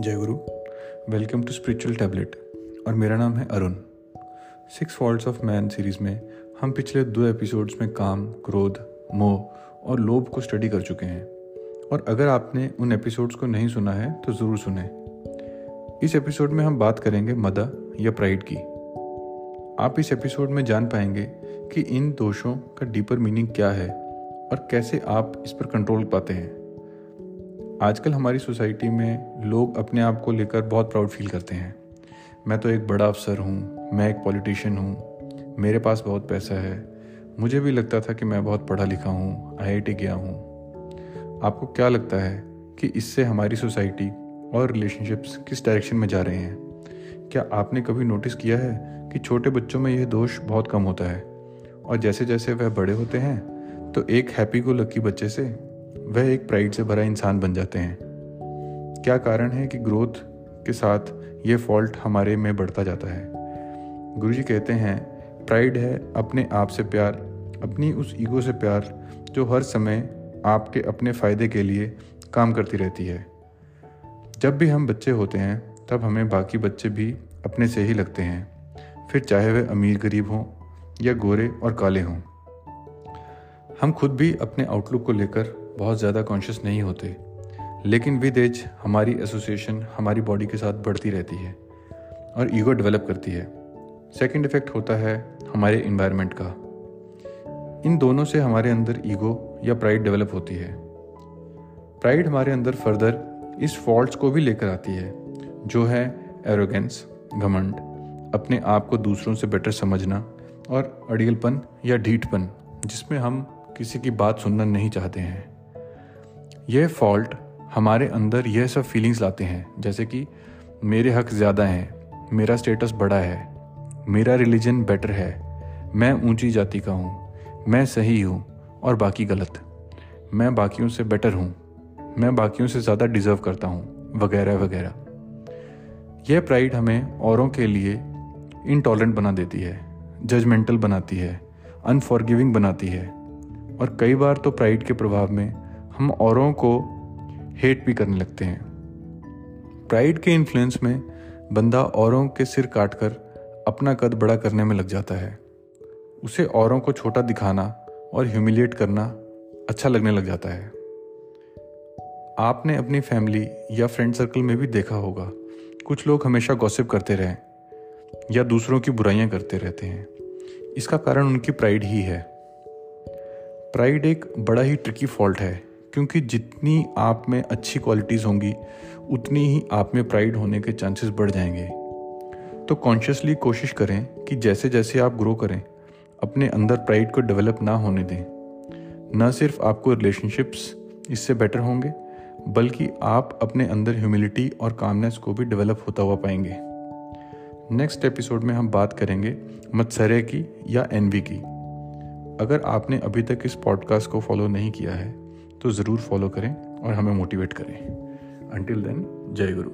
जय गुरु। Welcome to spiritual tablet और मेरा नाम है Arun. Six faults of man series में हम पिछले दो एपिसोड्स में काम, क्रोध, मोह और लोभ को स्टडी कर चुके हैं। और अगर आपने उन एपिसोड्स को नहीं सुना है तो ज़रूर सुने। इस एपिसोड में हम बात करेंगे मदा या प्राइड की। आप इस एपिसोड में जान पाएँगे कि इन दोषों का डीपर मीनिंग क्या है और कैसे आप इस पर कंट्रोल पाते हैं। आजकल हमारी सोसाइटी में लोग अपने आप को लेकर बहुत प्राउड फील करते हैं। मैं तो एक बड़ा अफसर हूँ, मैं एक पॉलिटिशियन हूँ, मेरे पास बहुत पैसा है। मुझे भी लगता था कि मैं बहुत पढ़ा लिखा हूँ आई गया हूँ। आपको क्या लगता है कि इससे हमारी सोसाइटी और रिलेशनशिप्स किस डायरेक्शन में जा रहे हैं? क्या आपने कभी नोटिस किया है कि छोटे बच्चों में यह दोष बहुत कम होता है? और जैसे जैसे वह बड़े होते हैं तो एक हैप्पी को लकी बच्चे से वह एक प्राइड से भरा इंसान बन जाते हैं। क्या कारण है कि ग्रोथ के साथ ये फॉल्ट हमारे में बढ़ता जाता है? गुरु जी कहते हैं प्राइड है अपने आप से प्यार, अपनी उस ईगो से प्यार जो हर समय आपके अपने फ़ायदे के लिए काम करती रहती है। जब भी हम बच्चे होते हैं, तब हमें बाकी बच्चे भी अपने से ही लगते हैं। फिर चाहे वे अमीर गरीब हों या गोरे और काले हों। हम खुद भी अपने आउटलुक को लेकर बहुत ज़्यादा कॉन्शियस नहीं होते। लेकिन विद एज हमारी एसोसिएशन हमारी बॉडी के साथ बढ़ती रहती है और ईगो डेवलप करती है। सेकेंड इफ़ेक्ट होता है हमारे इन्वायरमेंट का। इन दोनों से हमारे अंदर ईगो या प्राइड डेवलप होती है। प्राइड हमारे अंदर फर्दर इस फॉल्ट्स को भी लेकर आती है, जो है एरोगेंस घमंड, अपने आप को दूसरों से बेटर समझना और अड़ियलपन या ढीठपन, जिसमें हम किसी की बात सुनना नहीं चाहते हैं। यह फॉल्ट हमारे अंदर यह सब फीलिंग्स लाते हैं, जैसे कि मेरे हक ज़्यादा हैं, मेरा स्टेटस बड़ा है, मेरा रिलीजन बेटर है, मैं ऊँची जाति का हूँ, मैं सही हूँ और बाकी गलत। मैं बाकियों से बेटर हूँ, मैं बाकियों से ज़्यादा डिज़र्व करता हूँ, वगैरह वगैरह। यह प्राइड हमें औरों के लिए इनटॉलरेंट बना देती है जजमेंटल बनाती है अनफॉरगिविंग बनाती है। और कई बार तो प्राइड के प्रभाव में हम औरों को हेट भी करने लगते हैं। प्राइड के इन्फ्लुएंस में बंदा औरों के सिर काटकर अपना कद बड़ा करने में लग जाता है। उसे औरों को छोटा दिखाना और ह्यूमिलिएट करना अच्छा लगने लग जाता है। आपने अपनी फैमिली या फ्रेंड सर्कल में भी देखा होगा, कुछ लोग हमेशा गॉसिप करते रहें या दूसरों की बुराइयाँ करते रहते हैं। इसका कारण उनकी प्राइड ही है। प्राइड एक बड़ा ही ट्रिकी फॉल्ट है। क्योंकि जितनी आप में अच्छी क्वालिटीज़ होंगी, उतनी ही आप में प्राइड होने के चांसेस बढ़ जाएँगे। तो कॉन्शियसली कोशिश करें कि जैसे जैसे आप ग्रो करें, अपने अंदर प्राइड को डेवलप ना होने दें। न सिर्फ़ आपको रिलेशनशिप्स इससे बेटर होंगे, बल्कि आप अपने अंदर ह्यूमिलिटी और कामनेस को भी डेवलप होता हुआ पाएँगे। नेक्स्ट एपिसोड में हम बात करेंगे मत्सर्य की या एनवी की। अगर आपने अभी तक इस पॉडकास्ट को फॉलो नहीं किया है तो ज़रूर फॉलो करें और हमें मोटिवेट करें। अंटिल देन जय गुरु।